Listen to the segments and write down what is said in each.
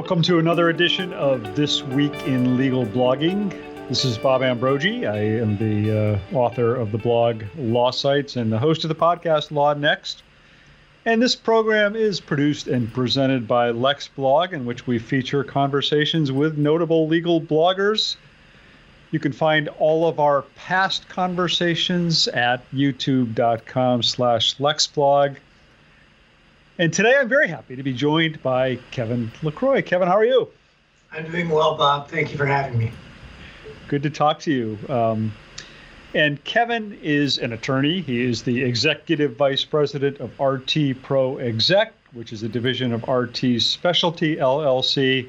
Welcome to another edition of This Week in Legal Blogging. This is Bob Ambrogi. I am the uh, author of the blog Law Sites and the host of the podcast Law Next. And this program is produced and presented by LexBlog, in which we feature conversations with notable legal bloggers. You can find all of our past conversations at youtube.com slash lexblog. And today I'm very happy to be joined by Kevin LaCroix. Kevin, how are you? I'm doing well, Bob. Thank you for having me. Good to talk to you. Um, and Kevin is an attorney. He is the executive vice president of RT Pro Exec, which is a division of RT Specialty LLC.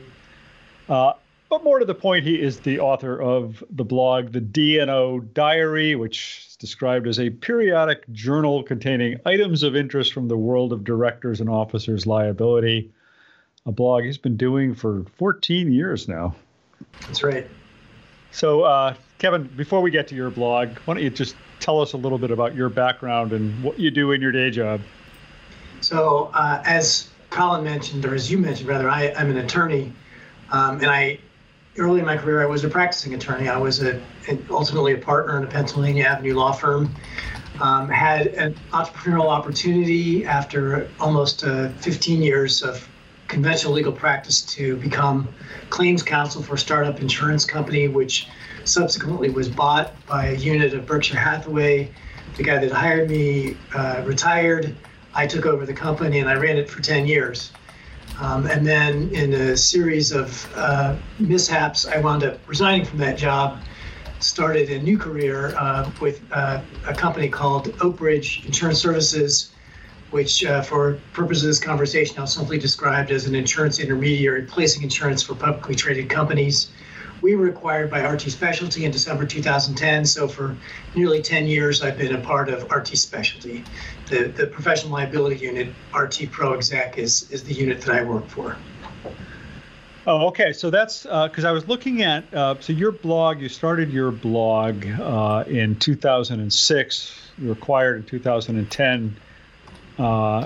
Uh, but more to the point, he is the author of the blog, The D&O Diary, which is described as a periodic journal containing items of interest from the world of directors and officers' liability. A blog he's been doing for 14 years now. That's right. So, uh, Kevin, before we get to your blog, why don't you just tell us a little bit about your background and what you do in your day job? So, uh, as Colin mentioned, or as you mentioned, rather, I, am an attorney, um, and I early in my career I was a practicing attorney. I was a, ultimately a partner in a Pennsylvania Avenue law firm. Um, had an entrepreneurial opportunity after almost uh, 15 years of conventional legal practice to become claims counsel for a startup insurance company, which subsequently was bought by a unit of Berkshire Hathaway. The guy that hired me uh, retired. I took over the company and I ran it for 10 years. Um, and then in a series of uh, mishaps, I wound up resigning from that job, started a new career uh, with uh, a company called Oakbridge Insurance Services, which uh, for purposes of this conversation, I'll simply describe as an insurance intermediary placing insurance for publicly traded companies. We were acquired by RT Specialty in December 2010. So for nearly 10 years, I've been a part of RT Specialty. The, the professional liability unit, RT Pro Exec, is, is the unit that I work for. Oh, okay. So that's because uh, I was looking at uh, so your blog. You started your blog uh, in 2006. You were acquired in 2010 uh,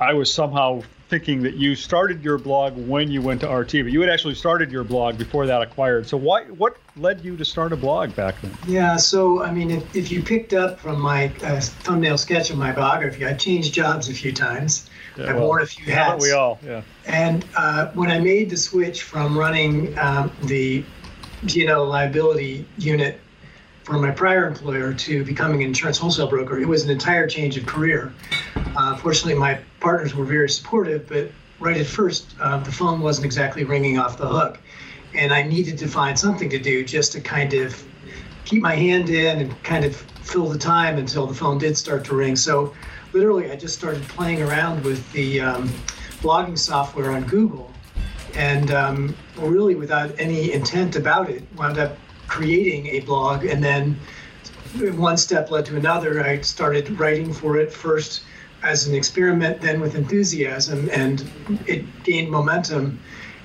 I was somehow thinking that you started your blog when you went to RT, but you had actually started your blog before that acquired. So why what led you to start a blog back then? Yeah, so I mean, if, if you picked up from my uh, thumbnail sketch of my biography, I changed jobs a few times. Yeah, I've well, worn a few hats. We all, yeah. And uh, when I made the switch from running um, the D&O liability unit from my prior employer to becoming an insurance wholesale broker, it was an entire change of career. Uh, fortunately, my partners were very supportive, but right at first, uh, the phone wasn't exactly ringing off the hook. And I needed to find something to do just to kind of keep my hand in and kind of fill the time until the phone did start to ring. So literally, I just started playing around with the um, blogging software on Google. And um, really, without any intent about it, wound up creating a blog, and then one step led to another. I started writing for it first as an experiment, then with enthusiasm, and it gained momentum,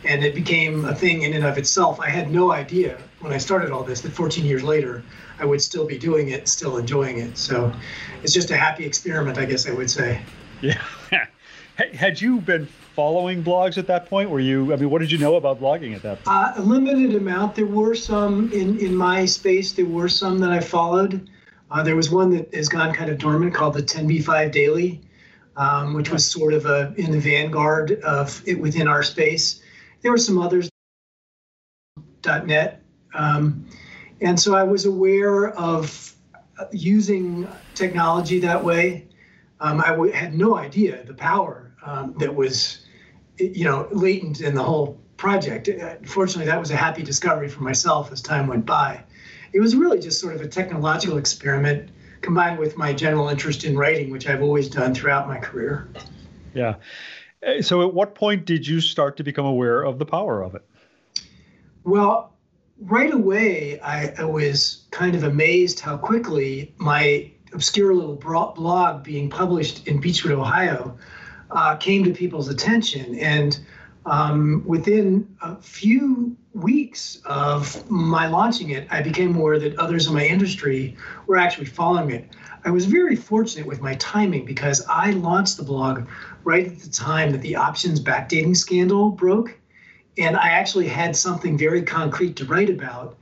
and it became a thing in and of itself. I had no idea when I started all this that 14 years later, I would still be doing it, still enjoying it. So it's just a happy experiment, I guess I would say. Yeah. Had you been following blogs at that point? Were you? I mean, what did you know about blogging at that point? Uh, a limited amount. There were some in in my space. There were some that I followed. Uh, there was one that has gone kind of dormant called the 10b5 Daily, um, which was sort of a in the vanguard of it within our space. There were some others. .net, um, and so I was aware of using technology that way. Um, I w- had no idea the power um, that was you know, latent in the whole project. Uh, fortunately, that was a happy discovery for myself as time went by. It was really just sort of a technological experiment combined with my general interest in writing, which I've always done throughout my career. Yeah. Uh, so, at what point did you start to become aware of the power of it? Well, right away, I, I was kind of amazed how quickly my obscure little blog being published in Beachwood, Ohio, uh, came to people's attention. And um, within a few weeks of my launching it, I became aware that others in my industry were actually following it. I was very fortunate with my timing because I launched the blog right at the time that the options backdating scandal broke. and I actually had something very concrete to write about.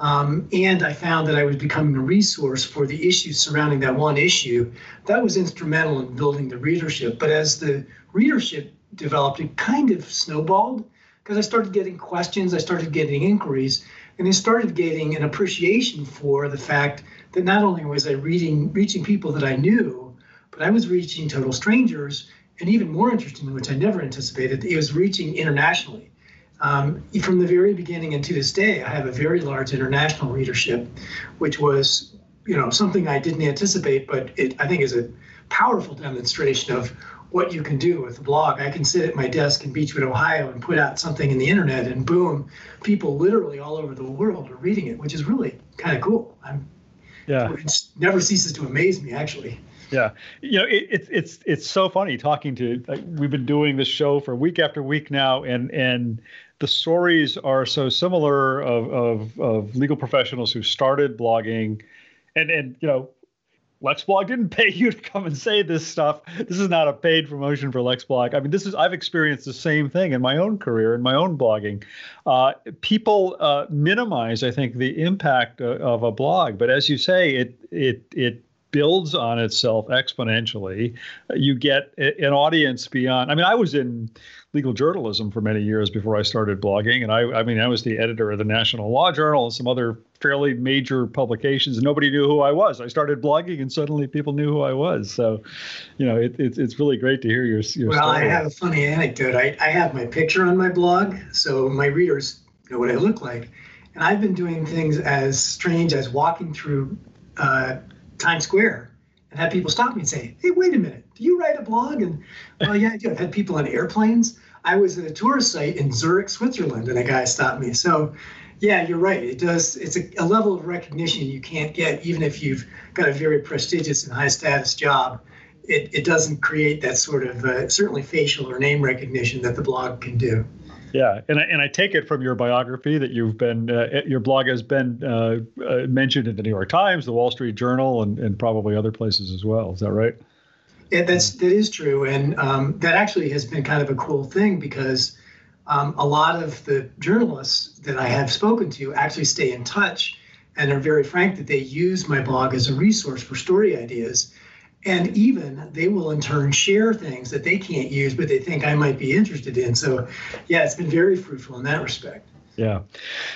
Um, and I found that I was becoming a resource for the issues surrounding that one issue. That was instrumental in building the readership. But as the readership developed, it kind of snowballed because I started getting questions, I started getting inquiries, and I started getting an appreciation for the fact that not only was I reading reaching people that I knew, but I was reaching total strangers, and even more interesting, which I never anticipated, it was reaching internationally. Um, from the very beginning and to this day, I have a very large international readership, which was, you know, something I didn't anticipate, but it I think is a powerful demonstration of what you can do with a blog. I can sit at my desk in Beachwood, Ohio, and put out something in the internet, and boom, people literally all over the world are reading it, which is really kind of cool. I'm, yeah, it never ceases to amaze me, actually. Yeah, you know, it's it, it's it's so funny talking to. Like, we've been doing this show for week after week now, and and the stories are so similar of, of, of legal professionals who started blogging and and you know LexBlog didn't pay you to come and say this stuff. This is not a paid promotion for LexBlog. I mean, this is I've experienced the same thing in my own career in my own blogging. Uh, people uh, minimize, I think, the impact of, of a blog, but as you say, it it it builds on itself exponentially. You get an audience beyond. I mean, I was in legal journalism for many years before I started blogging, and I, I mean, I was the editor of the National Law Journal and some other fairly major publications, and nobody knew who I was. I started blogging, and suddenly people knew who I was. So, you know, it, it it's really great to hear your your well, story. I have a funny anecdote. I, I have my picture on my blog, so my readers know what I look like. And I've been doing things as strange as walking through uh, Times Square and have people stop me and say, "Hey, wait a minute, do you write a blog?" And well, yeah, I do. I've had people on airplanes. I was at a tourist site in Zurich, Switzerland, and a guy stopped me. So, yeah, you're right. It does. It's a, a level of recognition you can't get, even if you've got a very prestigious and high status job. It, it doesn't create that sort of uh, certainly facial or name recognition that the blog can do. Yeah, and I, and I take it from your biography that you've been uh, your blog has been uh, uh, mentioned in the New York Times, the Wall Street Journal, and, and probably other places as well. Is that right? Yeah, that's that is true, and um, that actually has been kind of a cool thing because um, a lot of the journalists that I have spoken to actually stay in touch and are very frank that they use my blog as a resource for story ideas. And even they will in turn share things that they can't use but they think i might be interested in. So yeah it's been very fruitful in that respect. Yeah.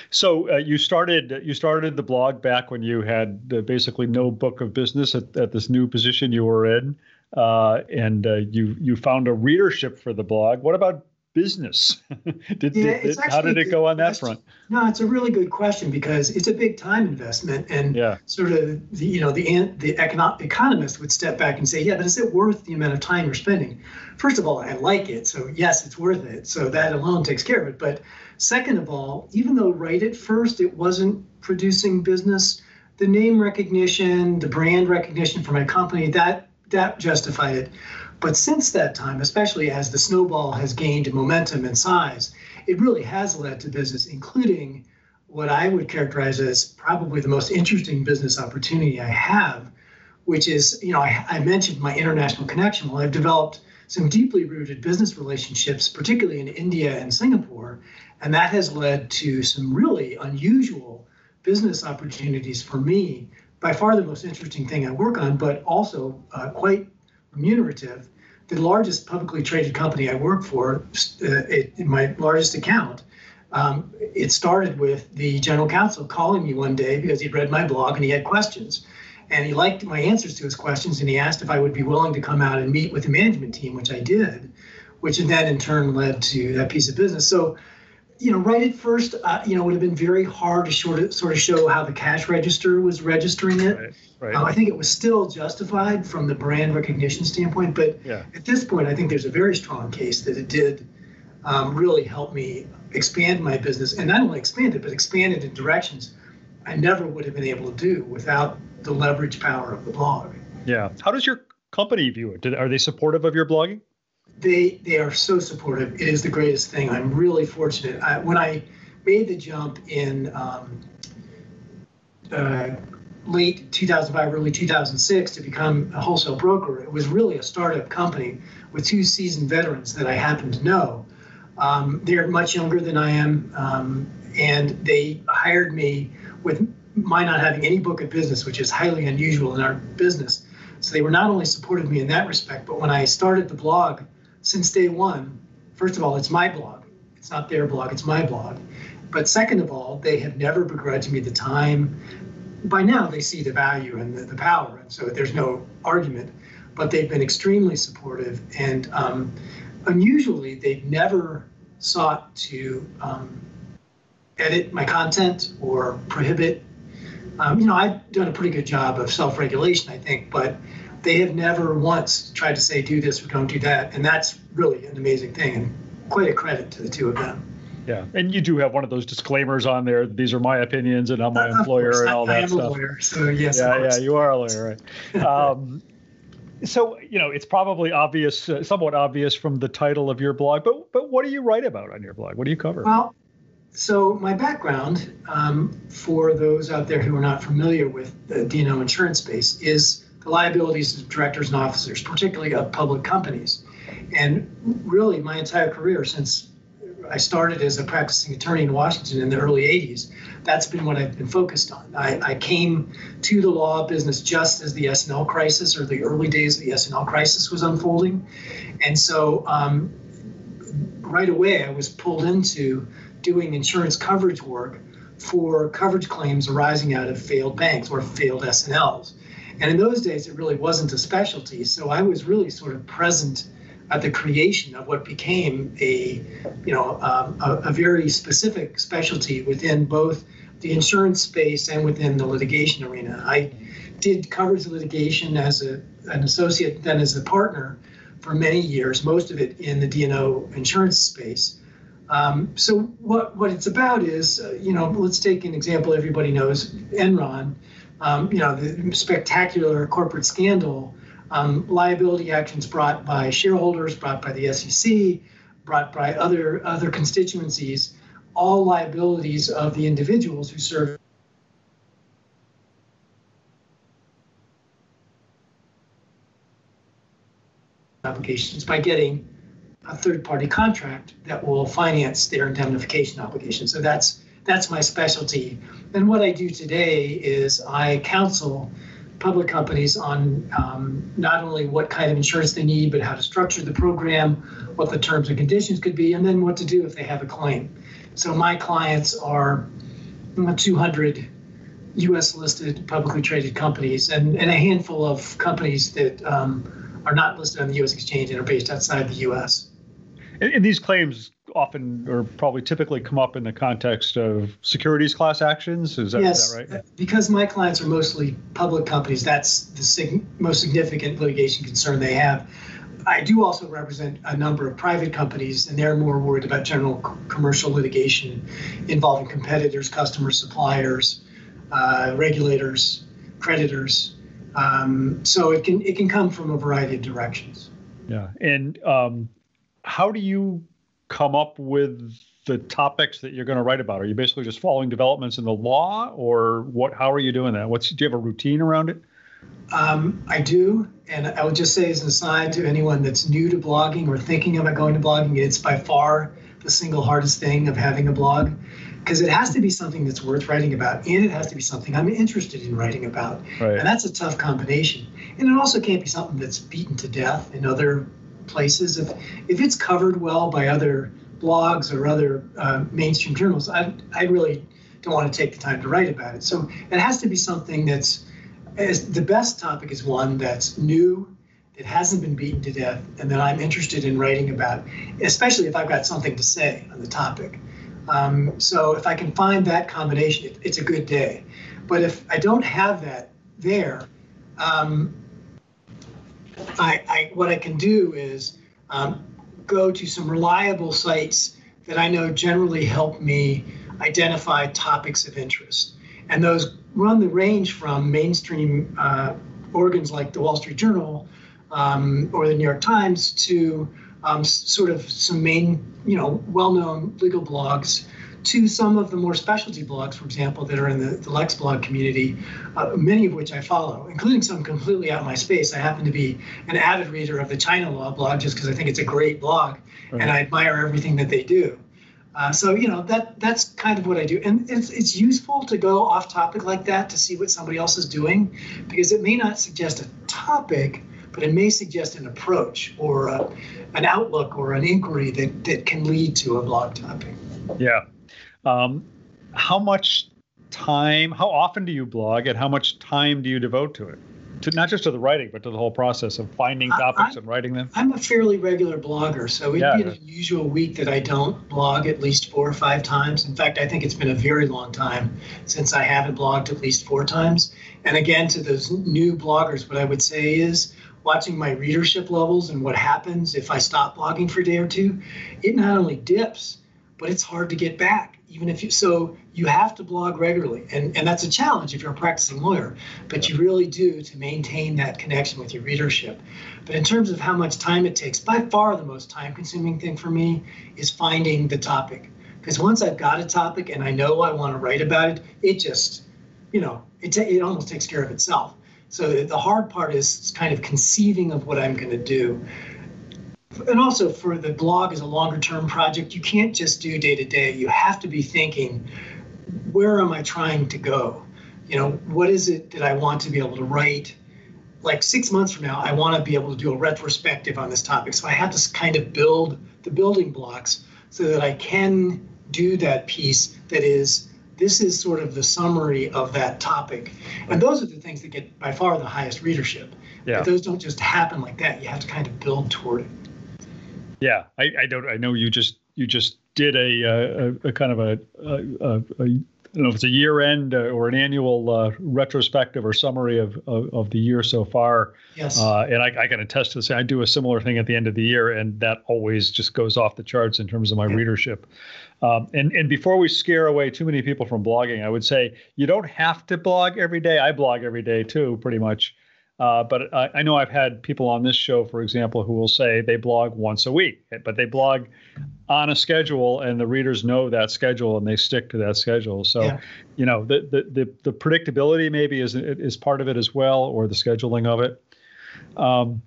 So uh, you started you started the blog back when you had uh, basically no book of business at, at this new position you were in uh, and uh, you you found a readership for the blog what about business? did, yeah, did, how did it go on that front? No, it's a really good question because it's a big time investment, and yeah. sort of the you know the the economic economist would step back and say, yeah, but is it worth the amount of time you're spending? First of all, I like it, so yes, it's worth it. So that alone takes care of it. But second of all, even though right at first it wasn't producing business, the name recognition, the brand recognition for my company, that that justified it. But since that time, especially as the snowball has gained momentum and size, it really has led to business, including what I would characterize as probably the most interesting business opportunity I have, which is, you know, I, I mentioned my international connection. Well, I've developed some deeply rooted business relationships, particularly in India and Singapore, and that has led to some really unusual business opportunities for me. By far the most interesting thing I work on, but also uh, quite remunerative the largest publicly traded company I work for, uh, it, my largest account, um, it started with the general counsel calling me one day because he'd read my blog and he had questions. And he liked my answers to his questions and he asked if I would be willing to come out and meet with the management team, which I did, which then in turn led to that piece of business. So you know, right at first, uh, you know, it would have been very hard to sort of, sort of show how the cash register was registering it. Right, right. Uh, I think it was still justified from the brand recognition standpoint, but yeah. at this point, I think there's a very strong case that it did um, really help me expand my business, and not only expand it, but expand it in directions I never would have been able to do without the leverage power of the blog. Yeah. How does your company view it? Did, are they supportive of your blogging? They they are so supportive. It is the greatest thing. I'm really fortunate. I, when I made the jump in um, uh, late 2005, early 2006 to become a wholesale broker, it was really a startup company with two seasoned veterans that I happened to know. Um, they're much younger than I am, um, and they hired me with my not having any book of business, which is highly unusual in our business. So they were not only supported me in that respect, but when I started the blog, since day one, first of all, it's my blog. It's not their blog, it's my blog. But second of all, they have never begrudged me the time. By now, they see the value and the, the power, and so there's no argument. But they've been extremely supportive, and um, unusually, they've never sought to um, edit my content or prohibit. Um, you know, I've done a pretty good job of self-regulation, I think, but they have never once tried to say do this or don't do that, and that's really an amazing thing and quite a credit to the two of them. Yeah, and you do have one of those disclaimers on there. These are my opinions, and I'm my uh, employer, and all that I am stuff. A lawyer, so yes. Yeah, yeah, you are a lawyer, right? um, so you know, it's probably obvious, uh, somewhat obvious from the title of your blog. But but what do you write about on your blog? What do you cover? Well, so my background, um, for those out there who are not familiar with the D&O insurance space, is the liabilities of directors and officers, particularly of public companies. And really, my entire career since I started as a practicing attorney in Washington in the early 80s. That's been what I've been focused on. I, I came to the law business just as the S&L crisis or the early days of the S&L crisis was unfolding. And so um, right away, I was pulled into doing insurance coverage work for coverage claims arising out of failed banks or failed S&Ls. And in those days, it really wasn't a specialty. So I was really sort of present at the creation of what became a, you know, um, a, a, very specific specialty within both the insurance space and within the litigation arena. I did coverage litigation as a, an associate, then as a partner for many years, most of it in the D&O insurance space. Um, so what, what it's about is, uh, you know, let's take an example everybody knows, Enron, um, you know, the spectacular corporate scandal um, liability actions brought by shareholders, brought by the SEC, brought by other other constituencies, all liabilities of the individuals who serve obligations by getting a third-party contract that will finance their indemnification obligation. So that's that's my specialty. And what I do today is I counsel public companies on um, not only what kind of insurance they need, but how to structure the program, what the terms and conditions could be, and then what to do if they have a claim. So my clients are 200 U.S. listed publicly traded companies and, and a handful of companies that um, are not listed on the U.S. exchange and are based outside the U.S. And, and these claims often or probably typically come up in the context of securities class actions. Is that, yes, is that right? Because my clients are mostly public companies, that's the sig- most significant litigation concern they have. I do also represent a number of private companies, and they're more worried about general c- commercial litigation involving competitors, customers, suppliers, uh, regulators, creditors. Um, so it can it can come from a variety of directions. Yeah, and um, how do you come up with the topics that you're going to write about? Are you basically just following developments in the law, or what? How are you doing that? What's do you have a routine around it? Um, I do, and I would just say as an aside to anyone that's new to blogging or thinking about going to blogging, it's by far the single hardest thing of having a blog because it has to be something that's worth writing about and it has to be something I'm interested in writing about. Right. And that's a tough combination. And it also can't be something that's beaten to death in other places. If if it's covered well by other blogs or other uh, mainstream journals, I I really don't want to take the time to write about it. So it has to be something that's as the best topic is one that's new, that hasn't been beaten to death, and that I'm interested in writing about, especially if I've got something to say on the topic. Um, so if I can find that combination, it, it's a good day. But if I don't have that there, um, I, I, what I can do is um, go to some reliable sites that I know generally help me identify topics of interest. And those run the range from mainstream uh, organs like the Wall Street Journal um, or the New York Times to um, sort of some main, you know, well-known legal blogs to some of the more specialty blogs, for example, that are in the, the LexBlog community, uh, many of which I follow, including some completely out of my space. I happen to be an avid reader of the China Law blog just because I think it's a great blog right. and I admire everything that they do. Uh, so you know that that's kind of what I do, and it's it's useful to go off topic like that to see what somebody else is doing, because it may not suggest a topic, but it may suggest an approach or a, an outlook or an inquiry that that can lead to a blog topic. Yeah. Um, how much time? How often do you blog, and how much time do you devote to it? to not just to the writing, but to the whole process of finding topics I, and writing them? I'm a fairly regular blogger, so it'd yeah. be an unusual week that I don't blog at least four or five times. In fact, I think it's been a very long time since I haven't blogged at least four times. And again, to those new bloggers, what I would say is watching my readership levels and what happens if I stop blogging for a day or two, it not only dips, but it's hard to get back even if you so you have to blog regularly. And and that's a challenge if you're a practicing lawyer but you really do to maintain that connection with your readership. But in terms of how much time it takes by far the most time consuming thing for me is finding the topic. Because once i've got a topic and i know i want to write about it it just you know it, it almost takes care of itself. So the hard part is kind of conceiving of what i'm going to do and also for the blog as a longer term project, you can't just do day to day. You have to be thinking, where am I trying to go? You know, what is it that I want to be able to write? Like six months from now, I want to be able to do a retrospective on this topic. So I have to kind of build the building blocks so that I can do that piece that is this is sort of the summary of that topic. And those are the things that get by far the highest readership. Yeah. But those don't just happen like that. You have to kind of build toward it. Yeah, I, I don't. I know you just you just did a a, a kind of a, a, a, I don't know if it's a year end uh, or an annual uh, retrospective or summary of, of, of, the year so far. Yes. Uh, and I, I, can attest to this. I do a similar thing at the end of the year, and that always just goes off the charts in terms of my yeah. readership. Um, and, and before we scare away too many people from blogging, I would say you don't have to blog every day. I blog every day too, pretty much. Uh, but I, I, know I've had people on this show, for example, who will say they blog once a week, but they blog on a schedule, and the readers know that schedule and they stick to that schedule. So, yeah. you know, the, the, the the predictability maybe is is part of it as well, or the scheduling of it. Um,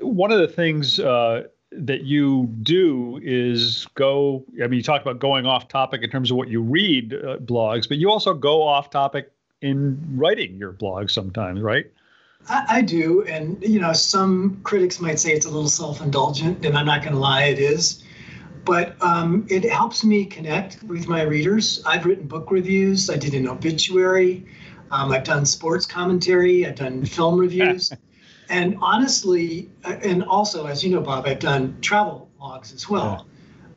one of the things uh, that you do is go. I mean, you talk about going off topic in terms of what you read uh, blogs, but you also go off topic in writing your blog sometimes, right? I, I, do, and you know, some critics might say it's a little self-indulgent, and I'm not going to lie, it is. But um, it helps me connect with my readers. I've written book reviews. I did an obituary. Um, I've done sports commentary. I've done film reviews. and honestly, uh, and also, as you know, Bob, I've done travel logs as well.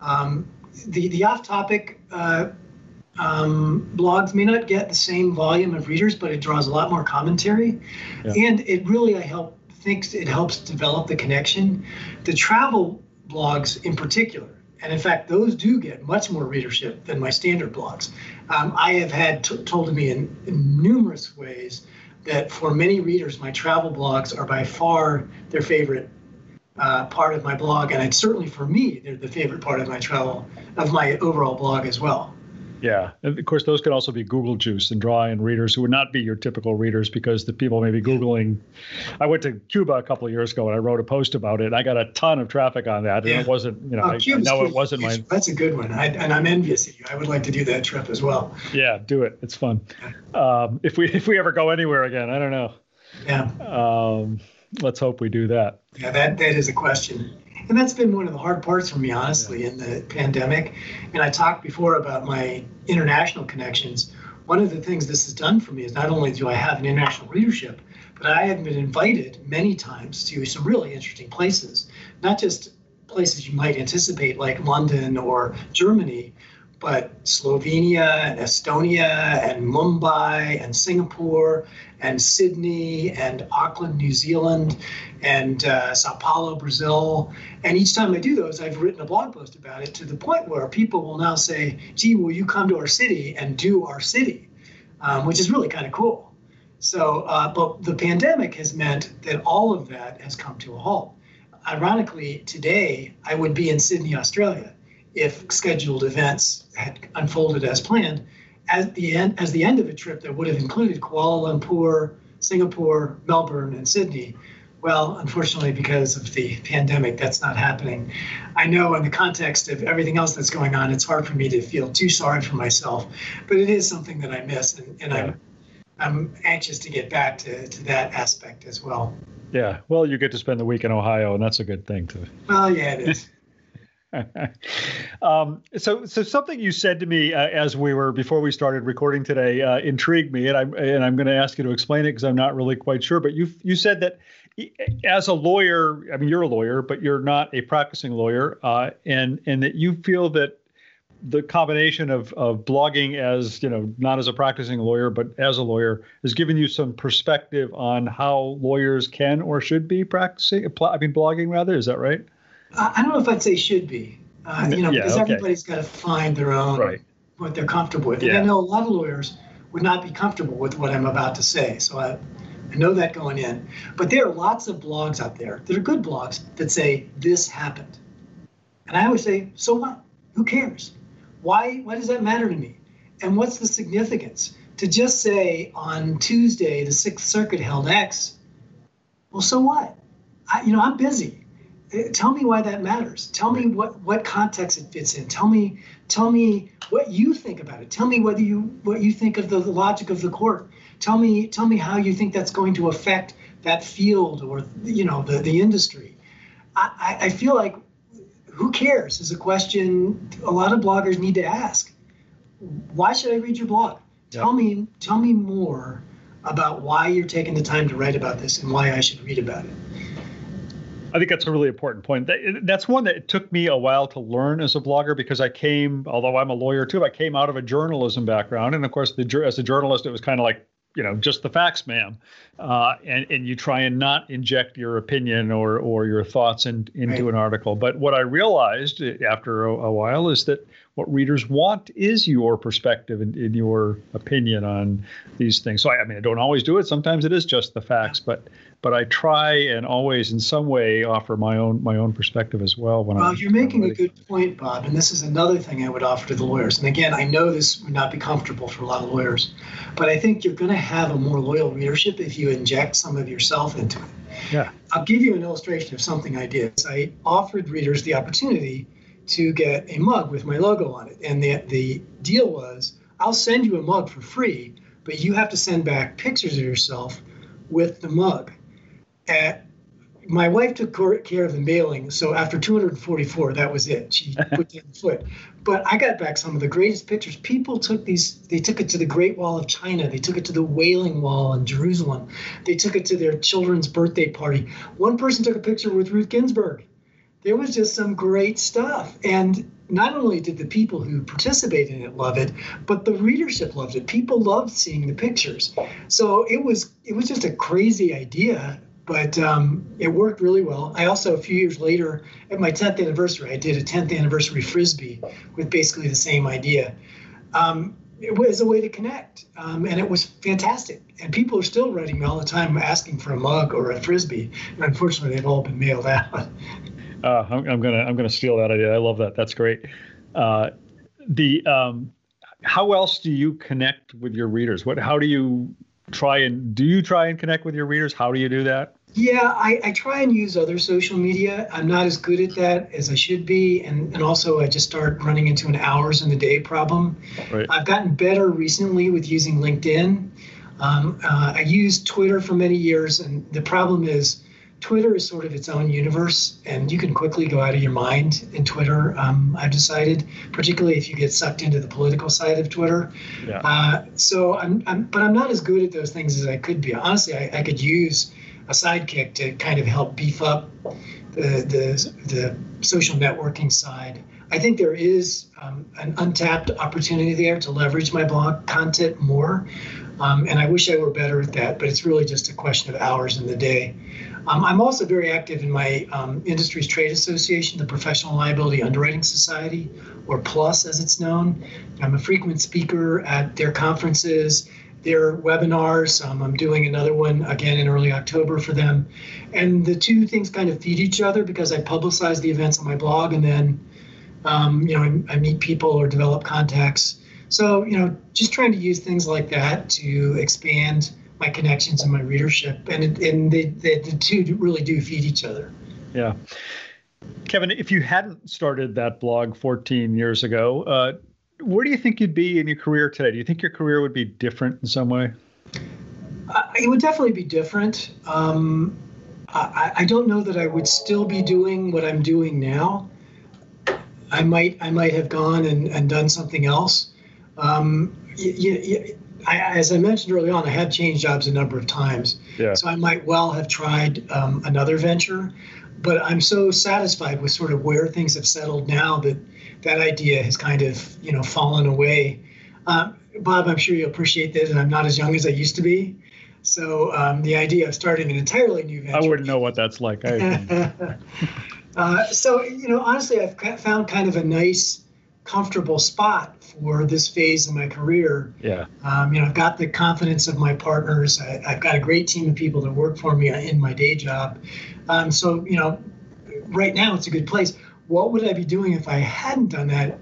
Um, the the off-topic uh, um, blogs may not get the same volume of readers, but it draws a lot more commentary, yeah. and it really I help thinks it helps develop the connection. The travel blogs in particular, and in fact, those do get much more readership than my standard blogs. Um, I have had t- told to me in, in numerous ways that for many readers, my travel blogs are by far their favorite uh, part of my blog, and it's certainly for me, they're the favorite part of my travel of my overall blog as well. Yeah, and of course, those could also be Google juice and draw in readers who would not be your typical readers because the people may be Googling. I went to Cuba a couple of years ago and I wrote a post about it. And I got a ton of traffic on that, and yeah. it wasn't, you know, oh, I, I, know it wasn't my. That's a good one, I, and I'm envious of you. I would like to do that trip as well. Yeah, do it. It's fun. Um, if we if we ever go anywhere again, I don't know. Yeah. Um, let's hope we do that. Yeah, that that is a question and that's been one of the hard parts for me honestly in the pandemic. And i talked before about my international connections. One of the things this has done for me is not only do i have an international readership but i have been invited many times to some really interesting places. Not just places you might anticipate like london or germany but Slovenia and Estonia and Mumbai and Singapore and Sydney and Auckland, New Zealand and uh, Sao Paulo, Brazil. And each time I do those, I've written a blog post about it to the point where people will now say, gee, will you come to our city and do our city? Um, which is really kind of cool. So, uh, but the pandemic has meant that all of that has come to a halt. Ironically, today I would be in Sydney, Australia if scheduled events had unfolded as planned. At the end, as the end of a trip that would have included Kuala Lumpur, Singapore, Melbourne, and Sydney, well, unfortunately, because of the pandemic, that's not happening. I know in the context of everything else that's going on, it's hard for me to feel too sorry for myself, but it is something that I miss, and, and yeah. I'm I'm anxious to get back to, to that aspect as well. Yeah, well, you get to spend the week in Ohio, and that's a good thing too. Well, yeah, it is. um, so, so something you said to me uh, as we were before we started recording today uh, intrigued me, and I'm and I'm going to ask you to explain it because I'm not really quite sure. But you you said that as a lawyer, I mean, you're a lawyer, but you're not a practicing lawyer, uh, and and that you feel that the combination of of blogging as you know, not as a practicing lawyer, but as a lawyer, has given you some perspective on how lawyers can or should be practicing. I mean, blogging rather. Is that right? I don't know if I'd say should be. Uh, you know, yeah, because okay. everybody's got to find their own right. what they're comfortable with. And I know a lot of lawyers would not be comfortable with what I'm about to say. So I, I know that going in. But there are lots of blogs out there that are good blogs that say this happened. And I always say, so what? Who cares? Why why does that matter to me? And what's the significance? To just say on Tuesday the Sixth Circuit held X, well, so what? I, you know, I'm busy. Tell me why that matters. Tell me what what context it fits in. Tell me tell me what you think about it. Tell me whether you what you think of the, the logic of the court. Tell me tell me how you think that's going to affect that field or you know the the industry. I, I feel like who cares is a question a lot of bloggers need to ask. Why should I read your blog? Tell me tell me more about why you're taking the time to write about this and why I should read about it. I think that's a really important point. That's one that it took me a while to learn as a blogger because I came, although I'm a lawyer too, I came out of a journalism background, and of course, the, as a journalist, it was kind of like you know just the facts ma'am. Uh, and and you try and not inject your opinion or or your thoughts in, into right. an article. But what i realized after a, a, while is that what readers want is your perspective and, and your opinion on these things. So I, I mean i don't always do it. Sometimes it is just the facts but but I try and always, in some way, offer my own my own perspective as well. When well, I'm, you're making a good point, Bob, and this is another thing I would offer to the lawyers. And again, I know this would not be comfortable for a lot of lawyers, but I think you're going to have a more loyal readership if you inject some of yourself into it. Yeah. I'll give you an illustration of something I did. I offered readers the opportunity to get a mug with my logo on it, and the the deal was I'll send you a mug for free, but you have to send back pictures of yourself with the mug at my wife took care of the mailing, so after 244, that was it. She put down the foot. But I got back some of the greatest pictures. People took these. They took it to the Great Wall of China. They took it to the Wailing Wall in Jerusalem. They took it to their children's birthday party. One person took a picture with Ruth Ginsburg. There was just some great stuff, and not only did the people who participated in it love it, but the readership loved it. People loved seeing the pictures. So it was it was just a crazy idea but um, it worked really well. I also, a few years later, at my 10th anniversary, I did a 10th anniversary frisbee with basically the same idea. Um, it was a way to connect, um, and it was fantastic. And people are still writing me all the time asking for a mug or a frisbee, and unfortunately, they've all been mailed out. uh, I'm, I'm, gonna I'm gonna steal that idea. I love that. That's great. Uh, the um, how else do you connect with your readers? What how do you try and do you try and connect with your readers? How do you do that? Yeah, I, I try and use other social media. I'm not as good at that as I should be. And, and also, I just start running into an hours in the day problem. Right. I've gotten better recently with using LinkedIn. Um, uh, I used Twitter for many years, and the problem is Twitter is sort of its own universe, and you can quickly go out of your mind in Twitter. Um, I've decided, particularly if you get sucked into the political side of Twitter. Yeah. Uh, so I'm, I'm, but I'm not as good at those things as I could be. Honestly, I, I could use a sidekick to kind of help beef up the the, the social networking side. I think there is um, an untapped opportunity there to leverage my blog content more. Um, and I wish I were better at that, but it's really just a question of hours in the day. Um, I'm also very active in my um, industry's trade association, the Professional Liability Underwriting Society, or PLUS as it's known. I'm a frequent speaker at their conferences, their webinars. Um, I'm doing another one again in early October for them. And the two things kind of feed each other because I publicize the events on my blog and then Um, you know, I, I meet people or develop contacts. So, you know, just trying to use things like that to expand my connections and my readership, and and they, they, the two really do feed each other. Yeah, Kevin, if you hadn't started that blog 14 years ago, uh, where do you think you'd be in your career today? Do you think your career would be different in some way? Uh, it would definitely be different. Um, I, I, don't know that I would still be doing what I'm doing now. I might I might have gone and, and done something else. Um, I, as I mentioned early on, I have changed jobs a number of times. Yeah. So I might well have tried um, another venture, but I'm so satisfied with sort of where things have settled now that that idea has kind of you know fallen away. Uh, Bob, I'm sure you appreciate this, and I'm not as young as I used to be. So um, the idea of starting an entirely new venture. I wouldn't know what that's like. uh, so you know, honestly, I've found kind of a nice comfortable spot for this phase of my career. Yeah. Um, you know, I've got the confidence of my partners. I, have got a great team of people that work for me in my day job. Um, so, you know, right now it's a good place. What would I be doing if I hadn't done that?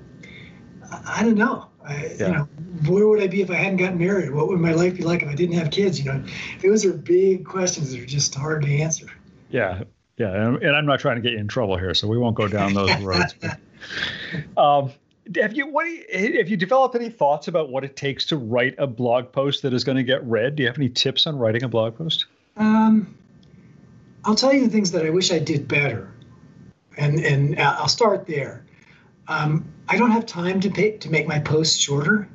I, I don't know. I, yeah. You know, where would I be if I hadn't gotten married? What would my life be like if I didn't have kids? You know, those are big questions that are just hard to answer. Yeah. Yeah. And I'm not trying to get you in trouble here, so we won't go down those roads. um, have you what you, have you developed any thoughts about what it takes to write a blog post that is going to get read? Do you have any tips on writing a blog post? Um, I'll tell you the things that I wish I did better, and and I'll start there. Um, I don't have time to pay, to make my posts shorter.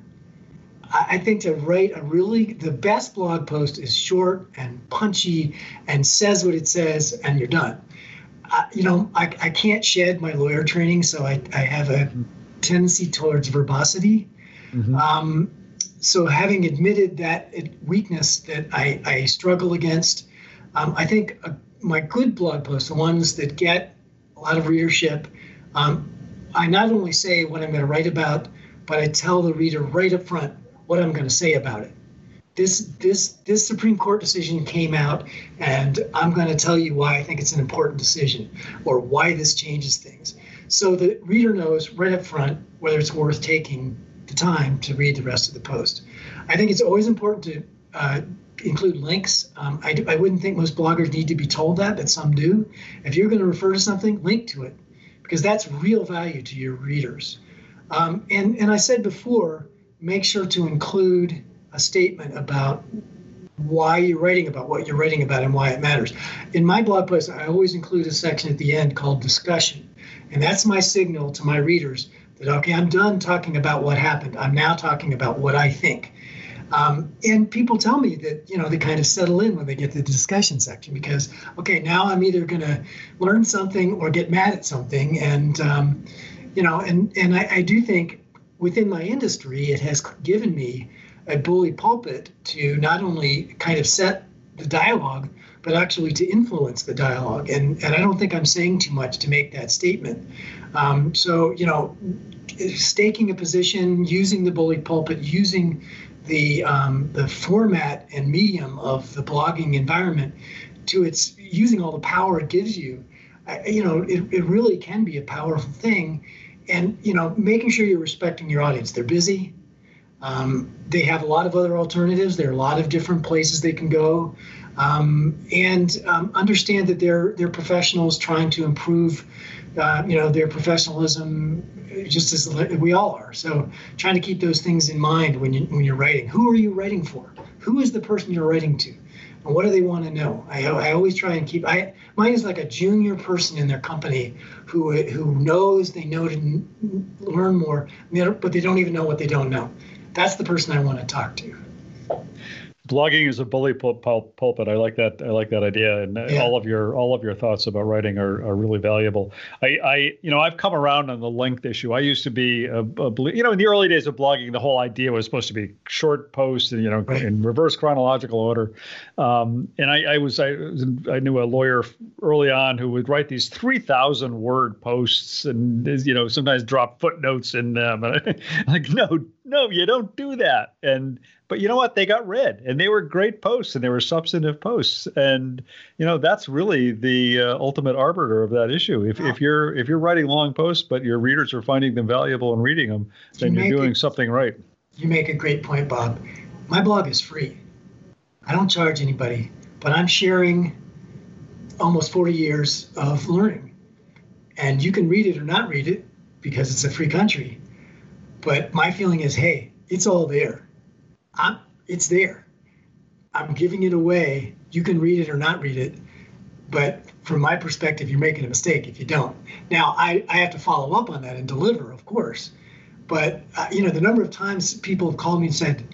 I, I think to write a really the best blog post is short and punchy and says what it says, and you're done. Uh, you know, I, I can't shed my lawyer training, so I, I have a tendency towards verbosity. Mm-hmm. Um, so, having admitted that weakness that I, I struggle against, um, I think uh, my good blog posts, the ones that get a lot of readership, um, I not only say what I'm going to write about, but I tell the reader right up front what I'm going to say about it. This this this Supreme Court decision came out, and I'm going to tell you why I think it's an important decision, or why this changes things so the reader knows right up front whether it's worth taking the time to read the rest of the post. I think it's always important to uh, include links. Um, I, I wouldn't think most bloggers need to be told that, but some do. If you're going to refer to something, link to it because that's real value to your readers. Um, and, and I said before, make sure to include a statement about why you're writing about what you're writing about and why it matters. In my blog post, I always include a section at the end called discussion. And that's my signal to my readers that, okay, I'm done talking about what happened. I'm now talking about what I think. Um, and people tell me that, you know, they kind of settle in when they get to the discussion section because, okay, now I'm either going to learn something or get mad at something. And, um, you know, and, and I, I do think within my industry, it has given me a bully pulpit to not only kind of set the dialogue, but actually to influence the dialogue. And, and I don't think I'm saying too much to make that statement. Um, so, you know, staking a position, using the bully pulpit, using the, um, the format and medium of the blogging environment to its using all the power it gives you, I, you know, it, it really can be a powerful thing. And, you know, making sure you're respecting your audience. They're busy. Um, they have a lot of other alternatives. There are a lot of different places they can go um, and um, understand that they're they're professionals trying to improve, uh, you know, their professionalism, just as we all are. So trying to keep those things in mind when you when you're writing. Who are you writing for? Who is the person you're writing to? And what do they want to know? I, I always try and keep. I mine is like a junior person in their company who who knows they know to learn more, but they don't even know what they don't know. That's the person I want to talk to blogging is a bully pul- pul- pulpit. I like that. I like that idea, and yeah. all of your all of your thoughts about writing are, are really valuable. I, I, you know, I've come around on the length issue. I used to be a, a you know, in the early days of blogging, the whole idea was supposed to be short posts, and you know, right. in reverse chronological order. Um, and I, I was I, I knew a lawyer early on who would write these three thousand word posts, and you know, sometimes drop footnotes in them. like, no, no, you don't do that. And but you know what? They got read, and they were great posts, and they were substantive posts, and you know that's really the uh, ultimate arbiter of that issue. If, if you're if you're writing long posts, but your readers are finding them valuable and reading them, then you are doing it, something right. You make a great point, Bob. My blog is free. I don't charge anybody, but I'm sharing almost 40 years of learning, and you can read it or not read it because it's a free country. But my feeling is, hey, it's all there. I'm, it's there. I'm giving it away. You can read it or not read it. But from my perspective, you're making a mistake if you don't. Now, I, I have to follow up on that and deliver, of course. But, uh, you know, the number of times people have called me and said,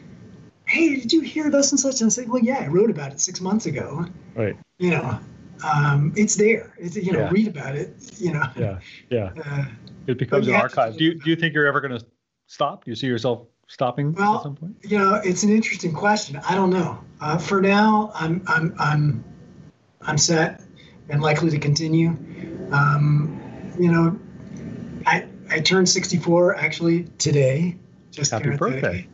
hey, did you hear this and such? And I say, well, yeah, I wrote about it six months ago. Right. You know, um, it's there. It's, you know, yeah. read about it, you know. Yeah, yeah. Uh, it becomes an archive. Do you, do you think you're ever going to stop? Do you see yourself stopping well, at some point? You know, it's an interesting question. I don't know. Uh, for now, I'm I'm I'm I'm set and likely to continue. Um, you know, I I turned 64 actually today. Just happy birthday.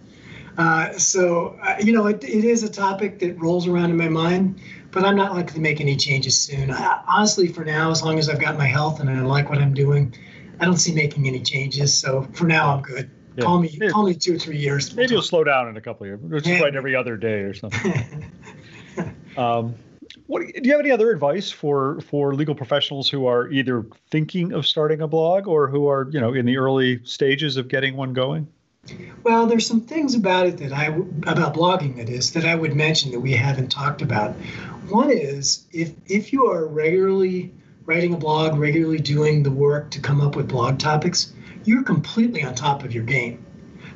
Uh, so uh, you know, it, it is a topic that rolls around in my mind, but I'm not likely to make any changes soon. I, honestly, for now, as long as I've got my health and I like what I'm doing, I don't see making any changes. So for now, I'm good. Yeah. Call me, call me two or three years. Maybe you'll slow down in a couple of years. Just yeah. write every other day or something. um, what do you have any other advice for for legal professionals who are either thinking of starting a blog or who are you know in the early stages of getting one going? Well, there's some things about it that I about blogging that is that I would mention that we haven't talked about. One is if if you are regularly writing a blog, regularly doing the work to come up with blog topics, you're completely on top of your game.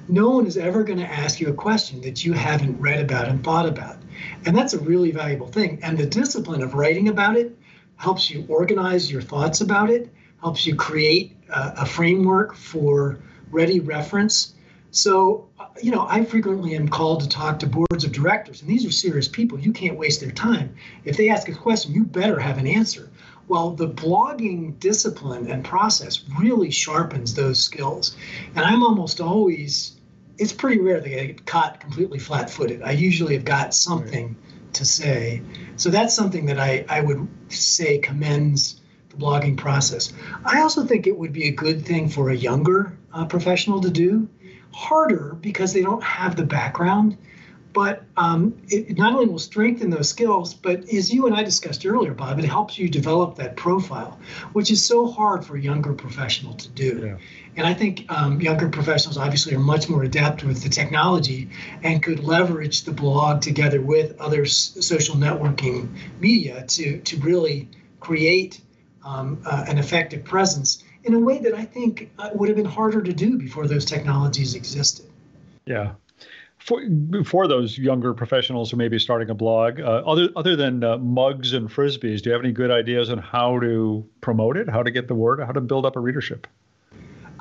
No one is ever going to ask you a question that you haven't read about and thought about. And that's a really valuable thing. And the discipline of writing about it helps you organize your thoughts about it, helps you create a, a framework for ready reference. So, you know, I frequently am called to talk to boards of directors, and these are serious people. You can't waste their time. If they ask a question, you better have an answer. Well, the blogging discipline and process really sharpens those skills. And I'm almost always, it's pretty rare that I get caught completely flat footed. I usually have got something to say. So that's something that I, I would say commends the blogging process. I also think it would be a good thing for a younger uh, professional to do. Harder because they don't have the background but um, it not only will strengthen those skills, but as you and I discussed earlier, Bob, it helps you develop that profile, which is so hard for a younger professional to do. Yeah. And I think um, younger professionals obviously are much more adept with the technology and could leverage the blog together with other s- social networking media to, to really create um, uh, an effective presence in a way that I think uh, would have been harder to do before those technologies existed. Yeah, for for those younger professionals who may be starting a blog, uh, other other than uh, mugs and frisbees, do you have any good ideas on how to promote it, how to get the word, how to build up a readership?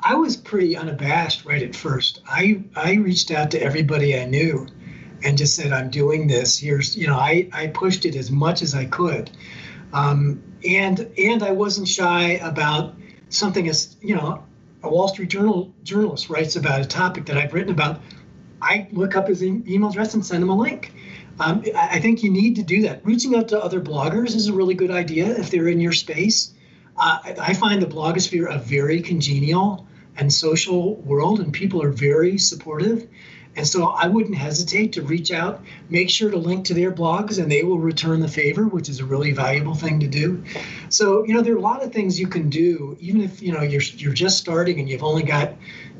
I was pretty unabashed right at first. I I reached out to everybody I knew, and just said, "I'm doing this. Here's you know I I pushed it as much as I could, um, and and I wasn't shy about something as you know a Wall Street Journal journalist writes about a topic that I've written about I look up his email address and send him a link. Um, I think you need to do that. Reaching out to other bloggers is a really good idea if they're in your space. Uh, I find the blogosphere a very congenial and social world, and people are very supportive. And so I wouldn't hesitate to reach out, make sure to link to their blogs, and they will return the favor, which is a really valuable thing to do. So, you know, there are a lot of things you can do, even if, you know, you're, you're just starting and you've only got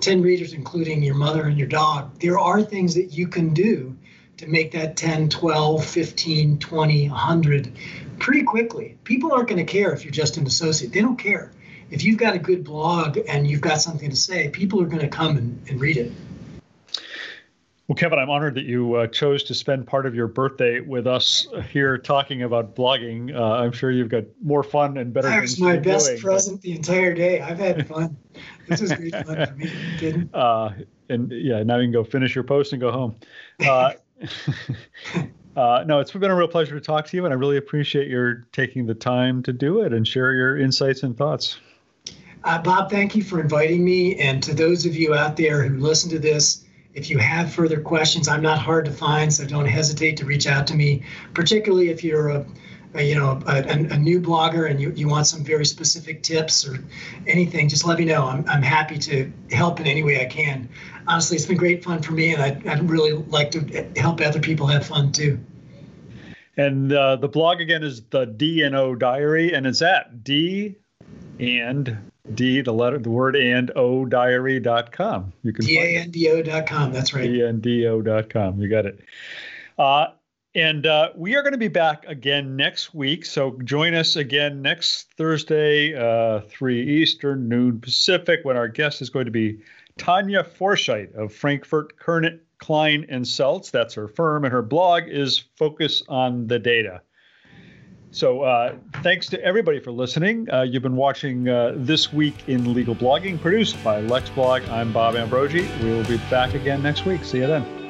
10 readers, including your mother and your dog. There are things that you can do to make that 10, 12, 15, 20, 100 pretty quickly. People aren't going to care if you're just an associate, they don't care. If you've got a good blog and you've got something to say, people are going to come and, and read it. Well, Kevin, I'm honored that you uh, chose to spend part of your birthday with us here talking about blogging. Uh, I'm sure you've got more fun and better. That was my best doing, present but... the entire day. I've had fun. this was great fun for me. kidding? Uh, and yeah, now you can go finish your post and go home. Uh, uh, no, it's been a real pleasure to talk to you, and I really appreciate your taking the time to do it and share your insights and thoughts. Uh, Bob, thank you for inviting me. And to those of you out there who listen to this, If you have further questions, I'm not hard to find, so don't hesitate to reach out to me, particularly if you're a, a you know a, a, new blogger and you, you want some very specific tips or anything. Just let me know. I'm, I'm happy to help in any way I can. Honestly, it's been great fun for me, and I'd, I'd really like to help other people have fun too. And uh, the blog again is the D&O Diary, and it's at D and D, the letter, the word and O diary.com. You can D-A-N-D-O.com. That's right. D-N-D-O.com. You got it. Uh, and uh, we are going to be back again next week. So join us again next Thursday, uh, 3 Eastern, noon Pacific, when our guest is going to be Tanya Forsythe of Frankfurt Kurnit Klein and Selz. That's her firm, and her blog is Focus on the Data. So uh, thanks to everybody for listening. Uh, you've been watching uh, This Week in Legal Blogging, produced by LexBlog. I'm Bob Ambrogi. We will be back again next week. See you then.